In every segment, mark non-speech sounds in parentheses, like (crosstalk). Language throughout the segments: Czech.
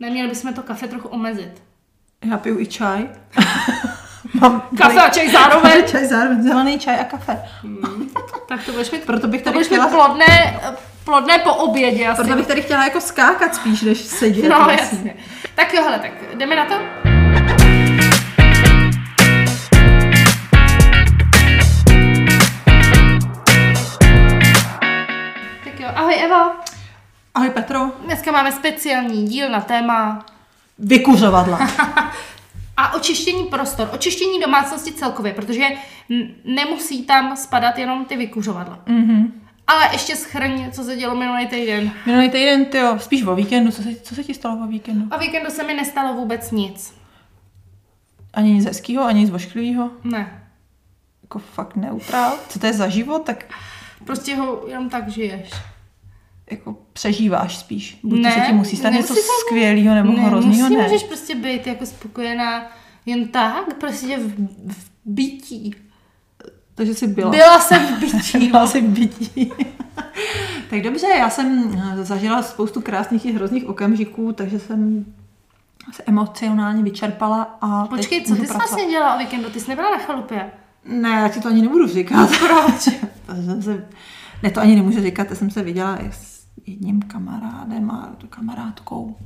Neměli bychom to kafe trochu omezit. Já piju i čaj. (laughs) Mám Kafe a čaj zároveň. (laughs) čaj zároveň, zelený čaj a kafe. tak to budeš mít, Proto bych to tady budeš mít chtěla, plodné, plodné po obědě asi. proto bych tady chtěla jako skákat spíš, než sedět. No vlastně. jasně. Tak jo, hele, tak jdeme na to? Tak jo, ahoj Evo. Ahoj Petro. Dneska máme speciální díl na téma Vykuřovadla. (laughs) a očištění prostor, očištění domácnosti celkově, protože nemusí tam spadat jenom ty vykuřovadla. mhm. Ale ještě schrň, co se dělo minulý týden. Minulý týden, ty jo, spíš o víkendu. Co se, co se ti stalo o víkendu? O víkendu se mi nestalo vůbec nic. Ani nic hezkýho, ani nic vošklivého. Ne. Jako fakt neutrál. Co to je za život, tak Prostě ho jenom tak žiješ. Jako přežíváš spíš. Buď Ne, ne, se ti musí stát něco skvělého nebo ne, hroznýho, musí, ne. můžeš prostě být jako spokojená jen tak, prostě v, v bytí. Takže jsi byla. Byla jsem v bytí. (laughs) Byla jsi v bytí. (laughs) tak dobře, já jsem eh, zažila spoustu krásných i hrozných okamžiků, takže jsem se emocionálně vyčerpala a Počkej, co ty jsi vlastně dělala o víkendu? Ty jsi nebyla na chalupě. Ne, já ti to ani nebudu říkat. (laughs) Proč? jsem se, ne, to ani nemůžu říkat, já jsem se viděla jedním kamarádem a kamarádkou.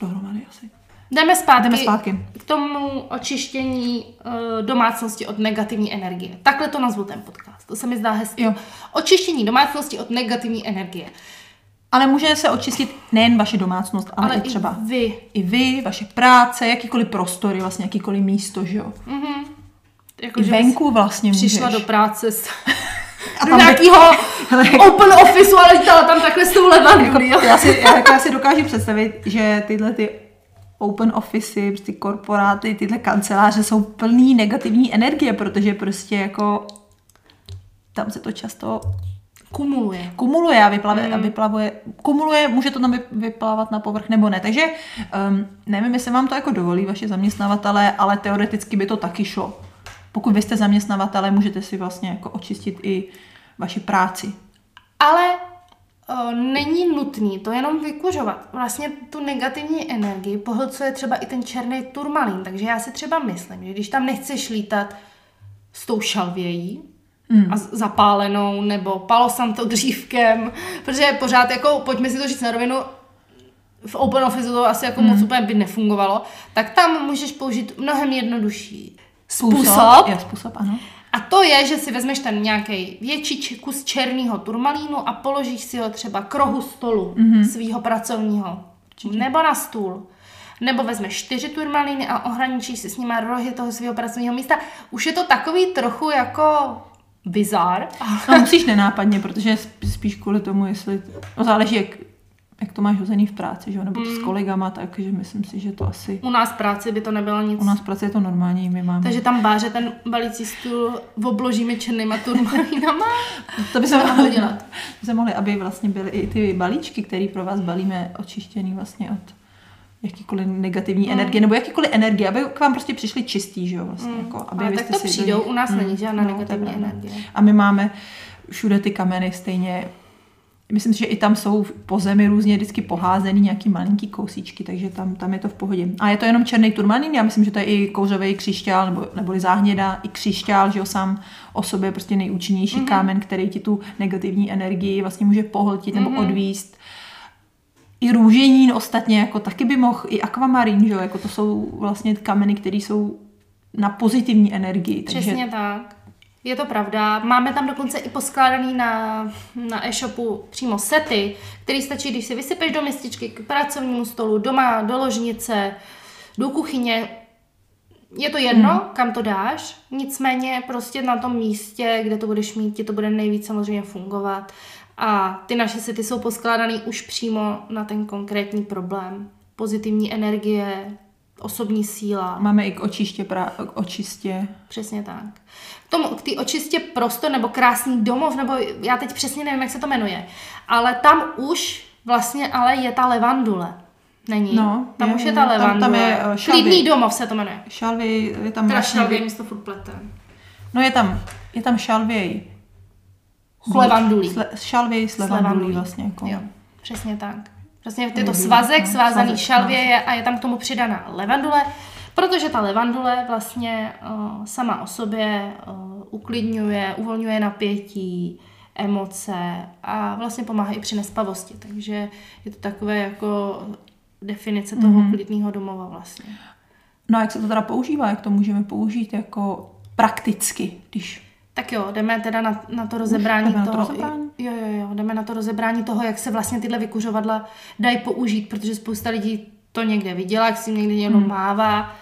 Dohromady asi. Jdeme zpátky, Jdeme zpátky. k tomu očištění uh, domácnosti od negativní energie. Takhle to nazvu ten podcast. To se mi zdá hezky. Jo. Očištění domácnosti od negativní energie. Ale může se očistit nejen vaše domácnost, ale, Ale i třeba i vy. i vy, vaše práce, jakýkoliv prostory, vlastně jakýkoliv místo, že jo. Jako, I že venku vlastně přišla můžeš. do práce s, (laughs) do nějakého (laughs) Hele, open officeu, ale lítala tam takhle s tou levandulí. jo. já, si, já, jako já si (laughs) dokážu představit, že tyhle ty open office, prostě korporáty, tyhle kanceláře jsou plný negativní energie, protože prostě jako tam se to často Kumuluje. kumuluje a, vyplave, a vyplavuje, kumuluje, může to tam vy- vyplavat na povrch nebo ne. Takže um, nevím, jestli vám to jako dovolí vaše zaměstnavatele, ale teoreticky by to taky šlo. Pokud vy jste zaměstnavatele, můžete si vlastně jako očistit i vaši práci. Ale o, není nutný to jenom vykuřovat. Vlastně tu negativní energii pohlcuje třeba i ten černý turmalín. Takže já si třeba myslím, že když tam nechceš lítat s tou šalvějí, Hmm. a zapálenou, nebo palosanto dřívkem, protože pořád jako, pojďme si to říct na rovinu, v Open Office to asi jako Hmm. moc úplně by nefungovalo, tak tam můžeš použít mnohem jednodušší způsob. Je způsob, ano. A to je, že si vezmeš ten nějaký větší kus černého turmalínu a položíš si ho třeba k rohu stolu Mhm. mm-hmm. svého pracovního. Nebo na stůl. Nebo vezmeš čtyři turmalíny a ohraničíš si s nimi rohy toho svého pracovního místa. Už je to takový trochu jako bizar. No musíš nenápadně, protože sp- spíš kvůli tomu, jestli, no záleží, jak, jak to máš hozený v práci, že jo, nebo Mm. s kolegama, takže myslím si, že to asi, U nás v práci by to nebylo nic. u nás v práci je to normální, my máme. Takže tam báře ten balící stůl obložíme černýma turmalínama. (laughs) to by se mohli dělat? By se mohli, aby vlastně byly i ty balíčky, které pro vás balíme očištěný vlastně od jakýkoliv negativní mm. energie, nebo jakýkoliv energie, aby k vám prostě přišli čistý, že jo, vlastně, mm. jako, aby Ale vy tak to si do přijdou, nich- u nás není Mm, žádná no, to negativní energie. A my máme všude ty kameny stejně, myslím si, že i tam jsou po zemi různě vždycky poházený nějaký malinký kousíčky, takže tam, tam je to v pohodě. A je to jenom černý turmalín, já myslím, že to je i kouřový křišťál, nebo, neboli záhněda, i křišťál, že jo, sám o sobě prostě nejúčinnější mm-hmm. kámen, který ti tu negativní energii vlastně může pohltit nebo Mhm. odvíst. I růženín ostatně, jako taky by mohl, i akvamarín, že jo, jako to jsou vlastně kameny, které jsou na pozitivní energii. Takže Přesně tak. Je to pravda. Máme tam dokonce i poskládaný na, na e-shopu přímo sety, který stačí, když si vysypeš do mističky k pracovnímu stolu, doma, do ložnice, do kuchyně. Je to jedno, hmm. kam to dáš, nicméně prostě na tom místě, kde to budeš mít, ti to bude nejvíc samozřejmě fungovat. A ty naše sety jsou poskládaný už přímo na ten konkrétní problém. Pozitivní energie, osobní síla. máme i k očiště, pra, k očistě. Přesně tak. K tomu, k té očistě prostor nebo krásný domov, nebo já teď přesně nevím, jak se to jmenuje, ale tam už vlastně ale je ta levandule. Není? No, tam je, už je ta tam- levandule. tam je, eh, šalvy. Klidný domov se to jmenuje. Šalvy, je tam Teda vlastně, šalvě, místo furt no je tam, je tam šalvěj. S levandulí. Šalvy s levandulí vlastně. Jako. Jo, přesně tak. Vlastně je to svazek, svázaný svazek, šalvě no. je, a je tam k tomu přidaná levandule, protože ta levandule vlastně uh, sama o sobě uh, uklidňuje, uvolňuje napětí, emoce a vlastně pomáhá i při nespavosti. Takže je to takové jako definice toho Mhm. mm-hmm. klidného domova vlastně. No a jak se to teda používá? Jak to můžeme použít jako prakticky, když Tak jo, jdeme teda na, na to rozebrání jdeme na to toho. rozebrání? Jo, jo, jo, jdeme na to rozebrání toho, jak se vlastně tyhle vykuřovadla dají použít, protože spousta lidí to někde viděla, jak si někde někdo hmm. mává,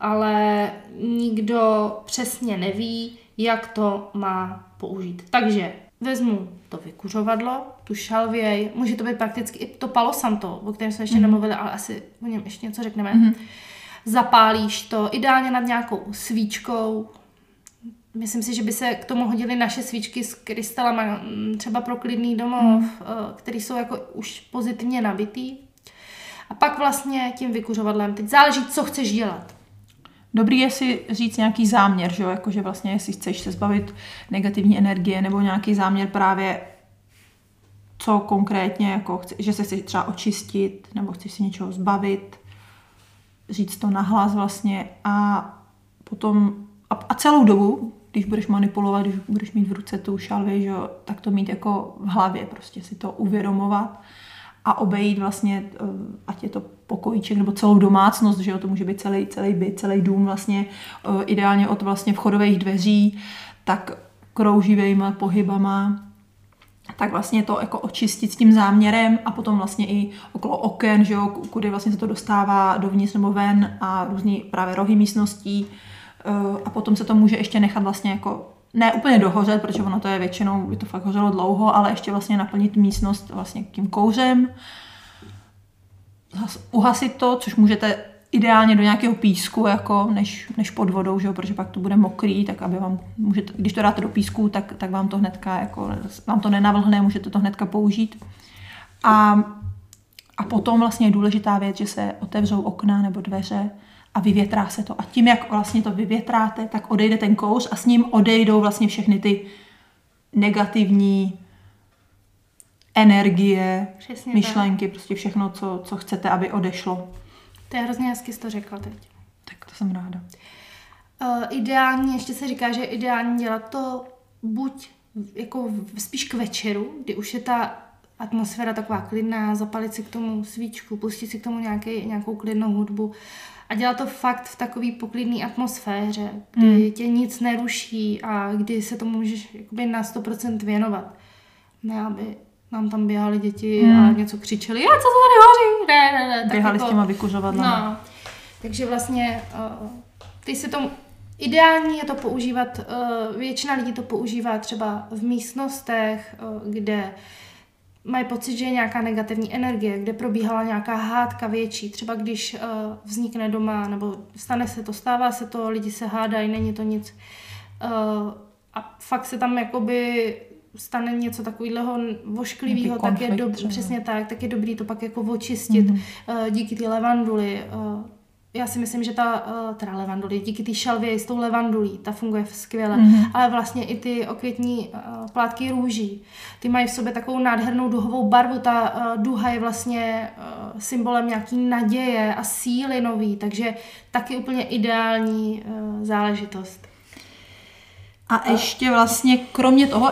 ale nikdo přesně neví, jak to má použít. Takže vezmu to vykuřovadlo, tu šalvěj, může to být prakticky i to palo santo, o kterém jsme ještě hmm. nemluvili, ale asi o něm ještě něco řekneme. Hmm. Zapálíš to ideálně nad nějakou svíčkou, Myslím si, že by se k tomu hodily naše svíčky s krystalama, mm, třeba pro klidný domov, mm. který jsou jako už pozitivně nabitý. A pak vlastně tím vykuřovadlem, teď záleží, co chceš dělat. Dobrý je si říct nějaký záměr, že jo? Jakože vlastně, jestli chceš se zbavit negativní energie, nebo nějaký záměr právě, co konkrétně, jako chci, že se chceš třeba očistit, nebo chceš si něčeho zbavit, říct to nahlas vlastně a potom, a, a celou dobu, když budeš manipulovat, když budeš mít v ruce tu šalvi, že tak to mít jako v hlavě, prostě si to uvědomovat a obejít vlastně, eh, ať je to pokojíček nebo celou domácnost, že jo, to může být celý, celý byt, celý dům vlastně, eh, ideálně od vlastně vchodových dveří, tak krouživejma pohybama, tak vlastně to jako očistit s tím záměrem a potom vlastně i okolo oken, že jo, kudy vlastně se to dostává dovnitř nebo ven a různý právě rohy místností a potom se to může ještě nechat vlastně jako ne úplně dohořet, protože ono to je většinou, by to fakt hořelo dlouho, ale ještě vlastně naplnit místnost vlastně tím kouřem, uhasit to, což můžete ideálně do nějakého písku, jako než, než pod vodou, že jo, protože pak to bude mokrý, tak aby vám, můžete, když to dáte do písku, tak, tak vám to hnedka, jako, vám to nenavlhne, můžete to hnedka použít. A, a potom vlastně je důležitá věc, že se otevřou okna nebo dveře a vyvětrá se to. A tím, jak vlastně to vyvětráte, tak odejde ten kouř a s ním odejdou vlastně všechny ty negativní energie, Přesně myšlenky, prostě všechno, co, co chcete, aby odešlo. To je hrozně hezky jsi to řekla teď. Tak to jsem ráda. Uh, ideální, ještě se říká, že je ideální dělat to buď jako v- spíš k večeru, kdy už je ta atmosféra taková klidná, zapalit si k tomu svíčku, pustit si k tomu nějaký, nějakou klidnou hudbu a dělat to fakt v takové poklidné atmosféře, kdy Hmm. tě nic neruší a kdy se tomu můžeš jakoby na 100% věnovat. Ne, aby nám tam běhali děti Hmm. a něco křičeli, a co to tady hoří? Ne, ne, ne. tak Běhali jako- s těma vykuřovadlama. No, takže vlastně uh, ty si to, ideální je to používat, většina lidí to používá třeba v místnostech, kde mají pocit, že je nějaká negativní energie, kde probíhala nějaká hádka větší. Třeba když uh, vznikne doma, nebo stane se to, stává se to, lidi se hádají, není to nic. Uh, a fakt se tam jakoby stane něco takového vošklivého, tak je konflikt dob- třeba. přesně tak, tak je dobrý to pak jako očistit mm-hmm. uh, díky té levanduly. Uh, já si myslím, že ta, uh, teda levanduly, díky té šalvě s tou levandulí, ta funguje skvěle, Mhm. mm-hmm. ale vlastně i ty okvětní uh, plátky růží, ty mají v sobě takovou nádhernou duhovou barvu, ta uh, duha je vlastně symbolem nějaký naděje a síly nový, takže taky úplně ideální záležitost. A ještě vlastně, kromě toho,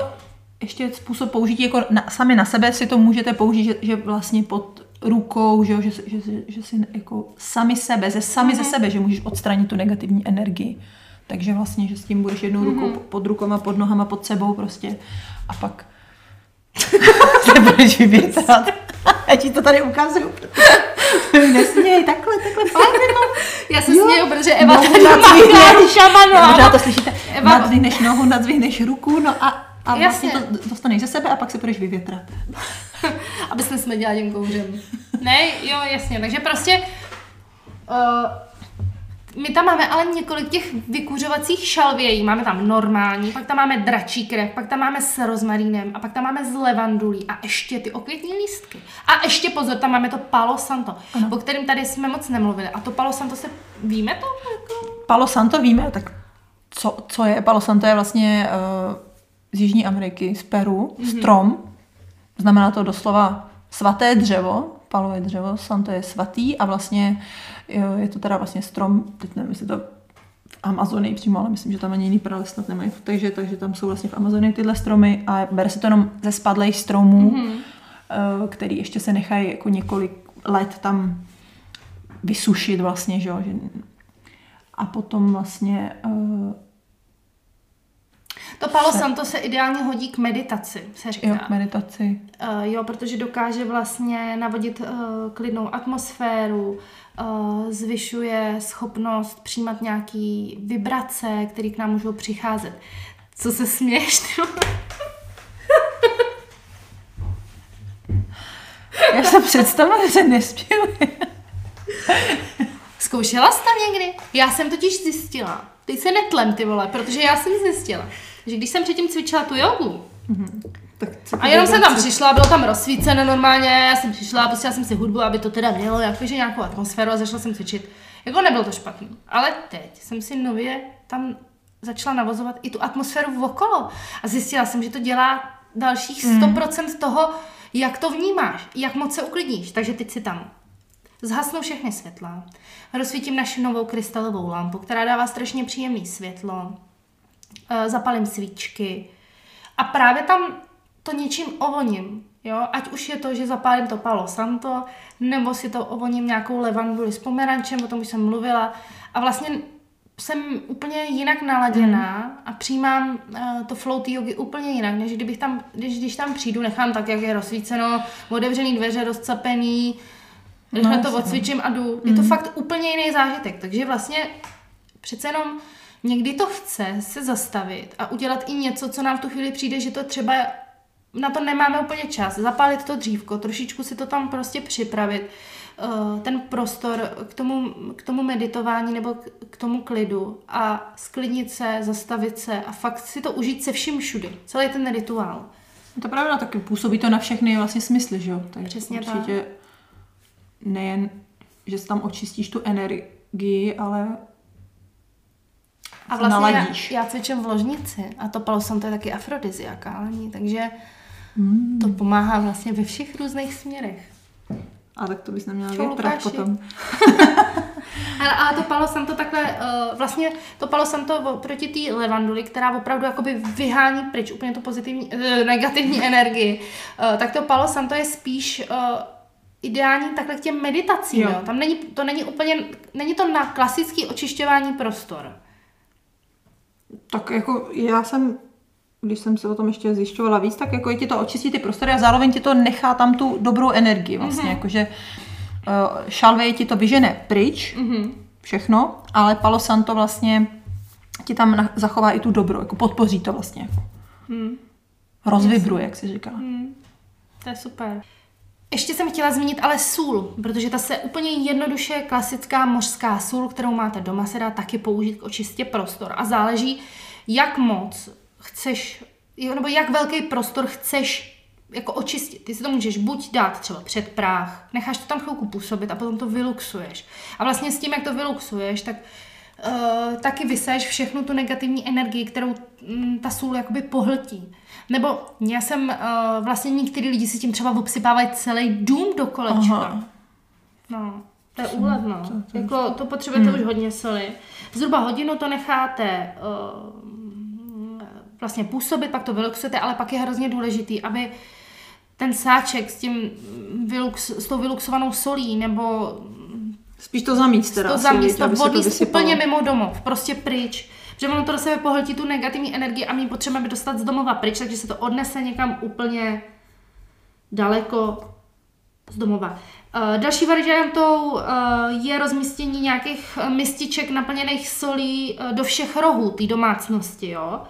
ještě způsob použití, jako na, sami na sebe si to můžete použít, že, že vlastně pod rukou, že, jo, že, že, že, si jako sami sebe, ze sami mm-hmm. ze sebe, že můžeš odstranit tu negativní energii. Takže vlastně, že s tím budeš jednou rukou mm-hmm. pod rukama, pod nohama, pod sebou prostě a pak (laughs) se budeš vyvětrat. (laughs) Já ti to tady ukazuju. (laughs) Nesměj, takhle, takhle, fakt jako. Já se směju, protože Eva Nohu tady má nadzvihne. šamano. Možná to slyšíte. Eva- Nadzvihneš nohu, nadzvihneš ruku, no a, a vlastně Jasně. to dostaneš ze sebe a pak se budeš vyvětrat. Abyste smrdila tím kouřem. (laughs) Ne, jo, jasně, takže prostě uh, my tam máme ale několik těch vykuřovacích šalvějí. Máme tam normální, pak tam máme dračí krev, pak tam máme s rozmarínem a pak tam máme s levandulí a ještě ty okvětní lístky. A ještě pozor, tam máme to Palo Santo, ano. o kterém tady jsme moc nemluvili. A to Palo Santo se, víme to? Jako? Palo Santo víme, tak co, co je? Palo Santo je vlastně uh, z Jižní Ameriky, z Peru, mm-hmm. strom. Znamená to doslova svaté dřevo, palo je dřevo, santo je svatý a vlastně jo, je to teda vlastně strom, teď nevím, jestli to v Amazonii přímo, ale myslím, že tam ani jiný prales snad nemají, takže, takže tam jsou vlastně v Amazonii tyhle stromy a bere se to jenom ze spadlých stromů, mm-hmm. který ještě se nechají jako několik let tam vysušit vlastně, že jo, že a potom vlastně uh, to Palo se... Santo se ideálně hodí k meditaci, se říká. Jo, k meditaci. Uh, jo, protože dokáže vlastně navodit uh, klidnou atmosféru, uh, zvyšuje schopnost přijímat nějaký vibrace, které k nám můžou přicházet. Co se směješ? Já jsem představila, že nesměju. Zkoušela jsi to někdy? Já jsem totiž zjistila. Ty se netlem, ty vole, protože já jsem zjistila, že když jsem předtím cvičila tu jogu, mm-hmm. Tak a jenom jsem tam přišla, bylo tam rozsvíceno normálně, já jsem přišla, pustila jsem si hudbu, aby to teda mělo jakože nějakou atmosféru a začala jsem cvičit. Jako nebylo to špatný. Ale teď jsem si nově tam začala navozovat i tu atmosféru v okolo. A zjistila jsem, že to dělá dalších 100% mm. toho, jak to vnímáš, jak moc se uklidníš. Takže teď si tam Zhasnu všechny světla, rozsvítím naši novou krystalovou lampu, která dává strašně příjemné světlo, zapalím svíčky a právě tam to něčím ovoním. Jo? Ať už je to, že zapálím to palo santo, nebo si to ovoním nějakou levanduli s pomerančem, o tom už jsem mluvila. A vlastně jsem úplně jinak naladěná mm. a přijímám uh, to flow té jogy úplně jinak, než kdybych tam, když, když tam přijdu, nechám tak, jak je rozsvíceno, otevřený dveře, rozcapený, rychle no, to odsvičím a jdu. Je to mm. fakt úplně jiný zážitek, takže vlastně přece jenom někdy to chce se zastavit a udělat i něco, co nám v tu chvíli přijde, že to třeba na to nemáme úplně čas. Zapálit to dřívko, trošičku si to tam prostě připravit, eh, ten prostor k tomu, k tomu meditování nebo k tomu klidu a sklidnit se, zastavit se a fakt si to užít se vším všudy. Celý ten rituál. To pravda, taky působí to na všechny vlastně smysly, že jo? Tak Přesně určitě tak. nejen, že tam očistíš tu energii, ale a vlastně já, já cvičím v ložnici a to palo jsem to je taky afrodiziakální, takže mm. to pomáhá vlastně ve všech různých směrech. A tak to bys neměla větrat potom. (laughs) ale, ale to palo jsem to takhle, uh, vlastně to palo jsem to proti té levanduli, která opravdu jakoby vyhání pryč úplně tu pozitivní, uh, negativní energii, uh, tak to palo jsem to je spíš uh, ideální takhle k těm meditacím, jo. Jo. Tam není, to není úplně, není to na klasický očišťování prostor. Tak jako já jsem, když jsem se o tom ještě zjišťovala víc, tak jako je ti to očistí ty prostory a zároveň ti to nechá tam tu dobrou energii vlastně, mm-hmm. jakože uh, šalvej ti to vyžene pryč, mm-hmm. všechno, ale Palo Santo vlastně ti tam na, zachová i tu dobrou, jako podpoří to vlastně. Mm. Rozvibruje, jak si říká. Mm. To je super. Ještě jsem chtěla zmínit ale sůl, protože ta se úplně jednoduše klasická mořská sůl, kterou máte doma, se dá taky použít k očistě prostor. A záleží, jak moc chceš, nebo jak velký prostor chceš jako očistit. Ty si to můžeš buď dát třeba před práh, necháš to tam chvilku působit a potom to vyluxuješ. A vlastně s tím, jak to vyluxuješ, tak uh, taky vyseš všechnu tu negativní energii, kterou um, ta sůl jakoby pohltí. Nebo já jsem uh, vlastně některý lidi si tím třeba obsypávají celý dům do kolečka. Aha. No, to je úlevno. To, to, jako, to potřebujete hmm. už hodně soli. Zhruba hodinu to necháte uh, vlastně působit, pak to vyluxujete, ale pak je hrozně důležitý, aby ten sáček s, tím vylux, s tou vyluxovanou solí nebo Spíš to zamíst teda. To zamíst, to odníst úplně mimo domov, prostě pryč. Protože ono to do sebe pohltí tu negativní energii a my potřebujeme dostat z domova pryč, takže se to odnese někam úplně daleko z domova. Uh, další variantou uh, je rozmístění nějakých mističek naplněných solí uh, do všech rohů té domácnosti, jo?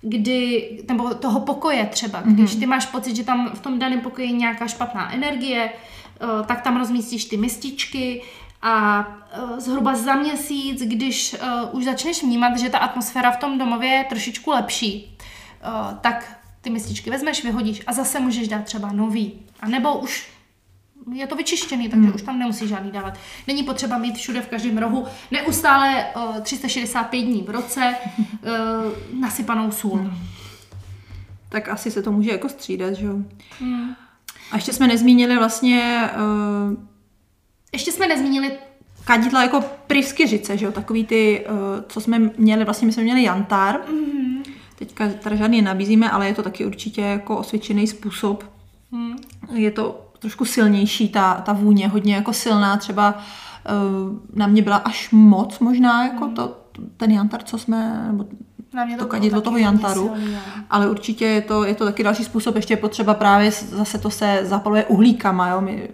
kdy, nebo toho pokoje třeba, mm-hmm. když ty máš pocit, že tam v tom daném pokoji je nějaká špatná energie, tak tam rozmístíš ty mističky, a uh, zhruba za měsíc, když uh, už začneš vnímat, že ta atmosféra v tom domově je trošičku lepší, uh, tak ty mističky vezmeš, vyhodíš a zase můžeš dát třeba nový. A nebo už je to vyčištěný, takže hmm. už tam nemusíš žádný dávat. Není potřeba mít všude v každém rohu neustále uh, 365 dní v roce uh, nasypanou sůl. Hmm. Tak asi se to může jako střídat, že jo? Hmm. A ještě jsme nezmínili vlastně uh, Ještě jsme nezmínili kadidla jako pryskyřice, že jo, takový ty, uh, co jsme měli, vlastně my jsme měli jantár, Mhm. teďka tady žádný nabízíme, ale je to taky určitě jako osvědčený způsob. Hmm. Je to trošku silnější, ta, ta vůně, hodně jako silná, třeba uh, na mě byla až moc možná, jako to, ten jantar, co jsme, nebo Na mě to bylo kadidlo toho jantaru. silný. Ale určitě je to, je to taky další způsob. Ještě je potřeba právě zase to se zapaluje uhlíkama. Jo? My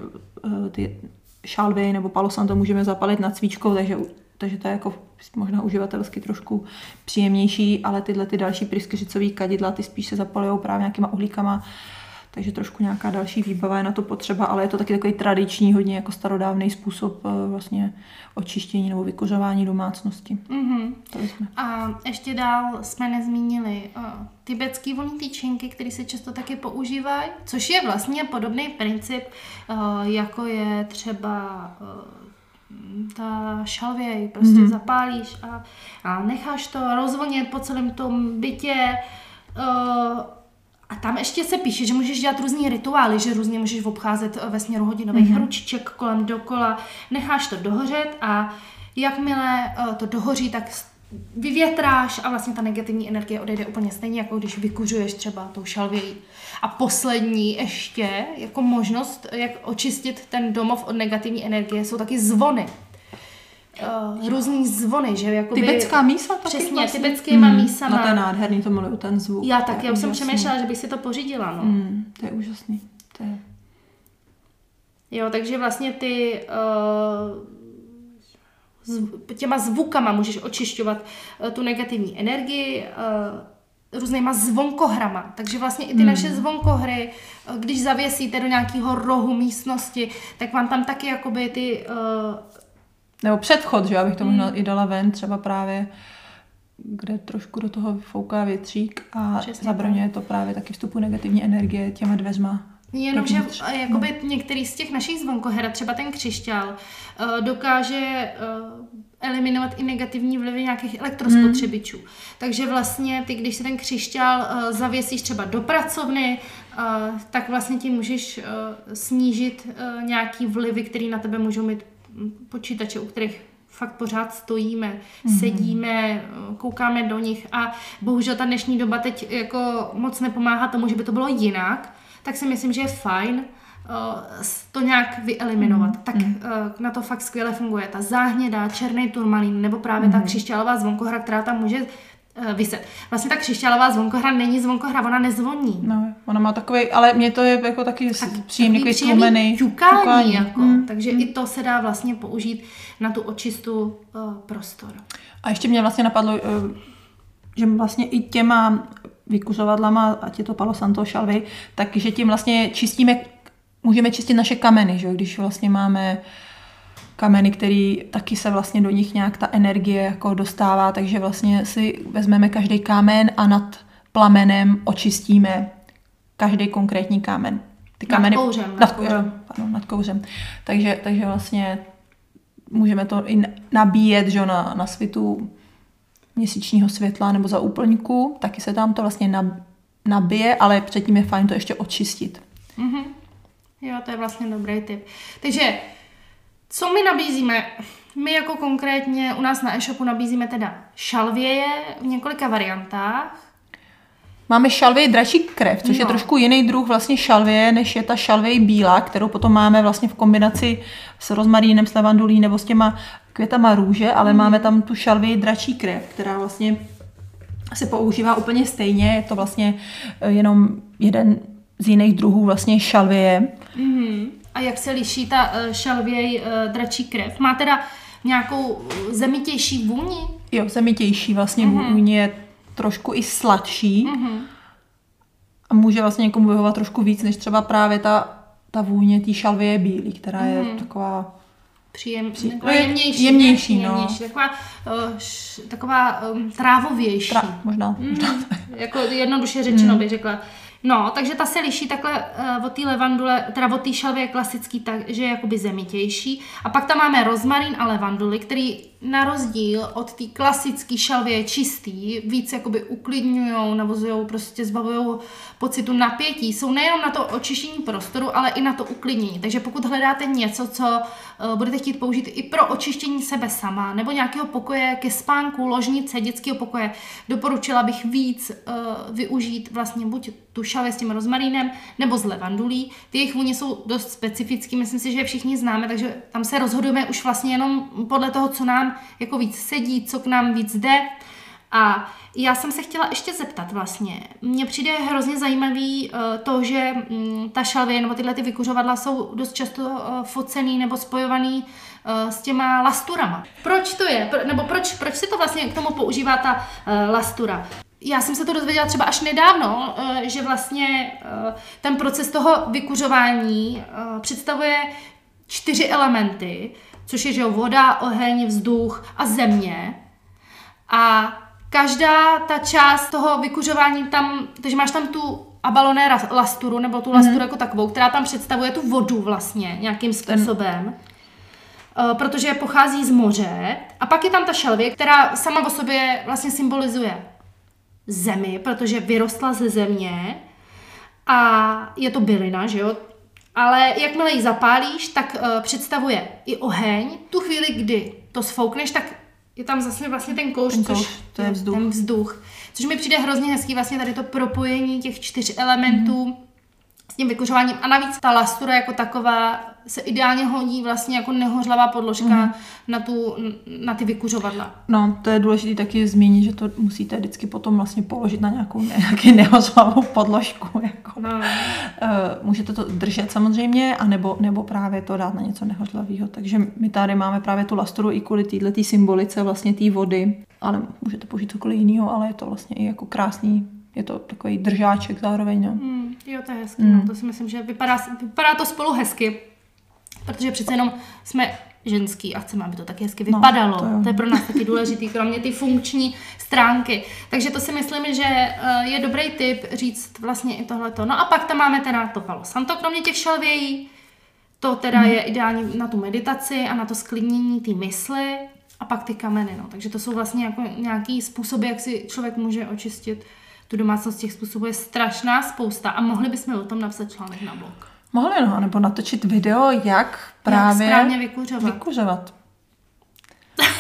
eh, ty šálvy nebo palosanto můžeme zapalit nad svíčkou, takže, takže to je jako možná uživatelsky trošku příjemnější, ale tyhle ty další pryskyřicový kadidla, ty spíš se zapalují právě nějakýma uhlíkama, takže trošku nějaká další výbava je na to potřeba, ale je to taky takový tradiční, hodně jako starodávný způsob eh, vlastně očištění nebo vykuřování domácnosti. Mhm. Jsme. A ještě dál jsme nezmínili uh, tibetský volný tyčinky, které se často taky používají, což je vlastně podobný princip, uh, jako je třeba uh, ta šalvěj, prostě Mhm. mm-hmm. zapálíš a, a necháš to rozvonět po celém tom bytě. Uh, a tam ještě se píše, že můžeš dělat různý rituály, že různě můžeš obcházet eh, ve směru hodinových mm-hmm. ručiček kolem dokola, necháš to dohořet a jakmile eh, to dohoří, tak vyvětráš a vlastně ta negativní energie odejde úplně stejně, jako když vykuřuješ třeba tou šalvějí. A poslední ještě, jako možnost, jak očistit ten domov od negativní energie, jsou taky zvony. Uh, různý zvony, že jakoby... Tibetská mísa taky Přesně, vlastně? tibetskýma Mm, mísama. No to je nádherný, to miluju, ten zvuk. Já je já už jsem přemýšlela, že bych si to pořídila, no. Mm, to je úžasný. To je... Jo, takže vlastně ty uh, zv, těma zvukama můžeš očišťovat uh, tu negativní energii uh, různýma zvonkohrama. Takže vlastně i ty Hmm. naše zvonkohry, uh, když zavěsíte do nějakého rohu místnosti, tak vám tam taky jakoby ty uh, Nebo předchod, že abych to Hmm. možná i dala ven, třeba právě kde trošku do toho fouká větřík a Přesně zabraňuje to právě taky vstupu negativní energie těma dveřma. Jenomže jakoby některý z těch našich zvonkoher, třeba ten křišťál, eh, dokáže eh, eliminovat i negativní vlivy nějakých elektrospotřebičů. Takže vlastně ty, když si ten křišťál eh, zavěsíš třeba do pracovny, tak vlastně tím můžeš snížit nějaký vlivy, které na tebe můžou mít počítače, u kterých fakt pořád stojíme, mm-hmm. sedíme, koukáme do nich a bohužel ta dnešní doba teď jako moc nepomáhá tomu, že by to bylo jinak, tak si myslím, že je fajn eh, to nějak vyeliminovat. Mm. Tak eh, na to fakt skvěle funguje ta záhněda, černý turmalín nebo právě mm. ta křišťálová zvonkohra, která tam může vyset. Vlastně ta křišťálová zvonkohra není zvonkohra, ona nezvoní. No, ona má takový, ale mě to je jako taky Tak příjemný, takový tlumený. ťukání, ťukání. jako. Mm. Takže i to se dá vlastně použít na tu očistu uh, prostor. A ještě mě vlastně napadlo, eh, že vlastně i těma vykuřovadlama, ať je to Palo Santo, šalvy, takže tím vlastně čistíme, můžeme čistit naše kameny, že? když vlastně máme kameny, který taky se vlastně do nich nějak ta energie jako dostává, takže vlastně si vezmeme každý kámen a nad plamenem očistíme každý konkrétní kámen. Ty Nad kameny, kouřem, nad nad, kouřem. pardon, nad kouřem. Takže, takže vlastně můžeme to i nabíjet že, na, na svitu měsíčního světla nebo za úplňku, taky se tam to vlastně nab- nabije, ale předtím je fajn to ještě očistit. Mhm. Jo, to je vlastně dobrý tip. Takže, co my nabízíme? My jako konkrétně u nás na e-shopu nabízíme teda šalvěje v několika variantách. Máme šalvěj dračí krev, což no. je trošku jiný druh vlastně šalvěje, než je ta šalvěj bílá, kterou potom máme vlastně v kombinaci s rozmarínem, s lavandulí nebo s těma květama růže, ale mm. máme tam tu šalvěj dračí krev, která vlastně se používá úplně stejně, je to vlastně eh, jenom jeden z jiných druhů vlastně šalvěje. Mhm. A jak se liší ta uh, šalvěj uh, dračí krev? Má teda nějakou eh, zemitější vůni? Jo, zemitější, vlastně mm-hmm. vůně je trošku i sladší Mhm. a může vlastně někomu vyhovat trošku víc, než třeba právě ta, ta vůně té šalvěje bílý, která je taková Příjem, taková je- jemnější. jemnější, ne? no. jemnější taková, uh, š, taková um, trávovější. tra, možná, možná Mm, jako jednoduše řečeno bych řekla. No, takže ta se liší takhle uh, od té levandule, teda od té šalvy je klasický, takže je jakoby zemitější. A pak tam máme rozmarín a levanduly, který na rozdíl od té klasické šalvy je čistý, víc jakoby uklidňují, navozují, prostě zbavují pocitu napětí. Jsou nejenom na to očištění prostoru, ale i na to uklidnění. Takže pokud hledáte něco, co uh, budete chtít použít i pro očištění sebe sama, nebo nějakého pokoje ke spánku, ložnice, dětského pokoje, doporučila bych víc uh, využít vlastně buď tu šalvě s tím rozmarínem, nebo z levandulí. Ty jejich vůně jsou dost specifický, myslím si, že je všichni známe, takže tam se rozhodujeme už vlastně jenom podle toho, co nám jako víc sedí, co k nám víc jde. A já jsem se chtěla ještě zeptat vlastně. Mně přijde hrozně zajímavý uh, to, že um, ta šalvě nebo tyhle ty vykuřovadla jsou dost často uh, focený nebo spojovaný uh, s těma lasturama. Proč to je? Nebo proč, proč se to vlastně k tomu používá ta lastura? Já jsem se to dozvěděla třeba až nedávno, že vlastně ten proces toho vykuřování představuje čtyři elementy, což je že jo, voda, oheň, vzduch a země. A každá ta část toho vykuřování tam, takže máš tam tu abaloné lasturu, nebo tu lasturu mm-hmm. jako takovou, která tam představuje tu vodu vlastně nějakým způsobem. Ten. Protože pochází z moře. A pak je tam ta šelvě, která sama o sobě vlastně symbolizuje zemi, protože vyrostla ze země. A je to bylina, že jo? Ale jakmile ji zapálíš, tak uh, představuje i oheň. Tu chvíli, kdy to sfoukneš, tak je tam zase vlastně ten kouř, ten kouř což, to je vzduch. ten vzduch. Což mi přijde hrozně hezký, vlastně tady to propojení těch čtyř elementů mm-hmm. Tím vykuřováním. A navíc ta lastura jako taková se ideálně hodí vlastně jako nehořlavá podložka mm. na, tu, na ty vykuřovadla. No, to je důležité taky zmínit, že to musíte vždycky potom vlastně položit na nějakou (laughs) nějaký nehořlavou podložku. Jako. No. Uh, můžete to držet samozřejmě, anebo, nebo právě to dát na něco nehořlavého. Takže my tady máme právě tu lasturu i kvůli této symbolice vlastně té vody, ale můžete použít cokoliv jiného, ale je to vlastně i jako krásný je to takový držáček zároveň. No. Mm, jo, to je hezky. Mm. No, to si myslím, že vypadá, vypadá to spolu hezky protože přece jenom jsme ženský a chceme, aby to taky hezky no, vypadalo. No, to, to je pro nás taky (laughs) důležitý, kromě ty funkční stránky. Takže to si myslím, že eh, je dobrý tip říct vlastně i tohleto. No a pak tam máme teda to Palo Santo, kromě těch šelvějí. To teda hmm. je ideální na tu meditaci a na to sklidnění té mysli a pak ty kameny. No. Takže to jsou vlastně jako nějaký způsoby, jak si člověk může očistit tu domácnost. Těch způsobů je strašná spousta a mohli bychom o tom napsat článek na blog. Mohli no, nebo natočit video, jak právě jak správně vykuřovat. vykuřovat.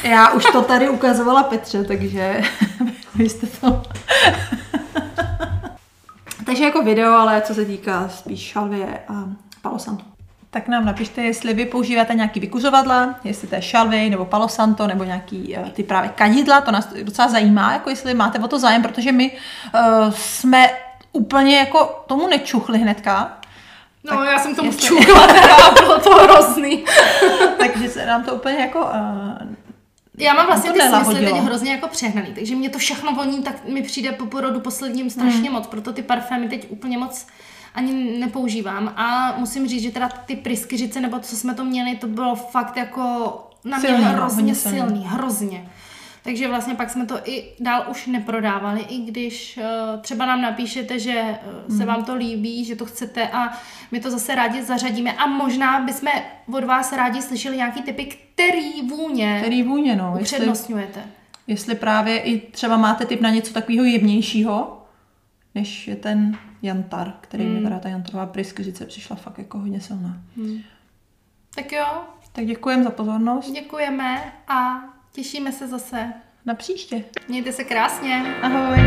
Já už to tady ukazovala Petře, takže (laughs) vy jste to... takže jako video, ale co se týká spíš šalvě a palosanto. Tak nám napište, jestli vy používáte nějaký vykuřovadla, jestli to je šalvy nebo palosanto nebo nějaký uh, ty právě kadidla, to nás docela zajímá, jako jestli máte o to zájem, protože my uh, jsme úplně jako tomu nečuchli hnedka, No, tak já jsem tomu jestli... čukla (laughs) teda a bylo to hrozný. (laughs) takže se nám to úplně jako... Uh, já mám vlastně ty smysly teď hrozně jako přehnaný, takže mě to všechno voní, tak mi přijde po porodu posledním strašně hmm. moc, proto ty parfémy teď úplně moc ani nepoužívám. A musím říct, že teda ty pryskyřice, nebo co jsme to měli, to bylo fakt jako na mě silný, hrozně silný, silný, hrozně. Takže vlastně pak jsme to i dál už neprodávali, i když uh, třeba nám napíšete, že uh, se hmm. vám to líbí, že to chcete a my to zase rádi zařadíme a možná bychom od vás rádi slyšeli nějaký typy, který vůně, který vůně no, upřednostňujete. Jestli, jestli právě i třeba máte typ na něco takového jemnějšího, než je ten jantar, který hmm. mi teda ta jantarová pryskyřice přišla fakt jako hodně silná. Hmm. Tak jo. Tak děkujeme za pozornost. Děkujeme a Těšíme se zase. Na příště. Mějte se krásně. Ahoj.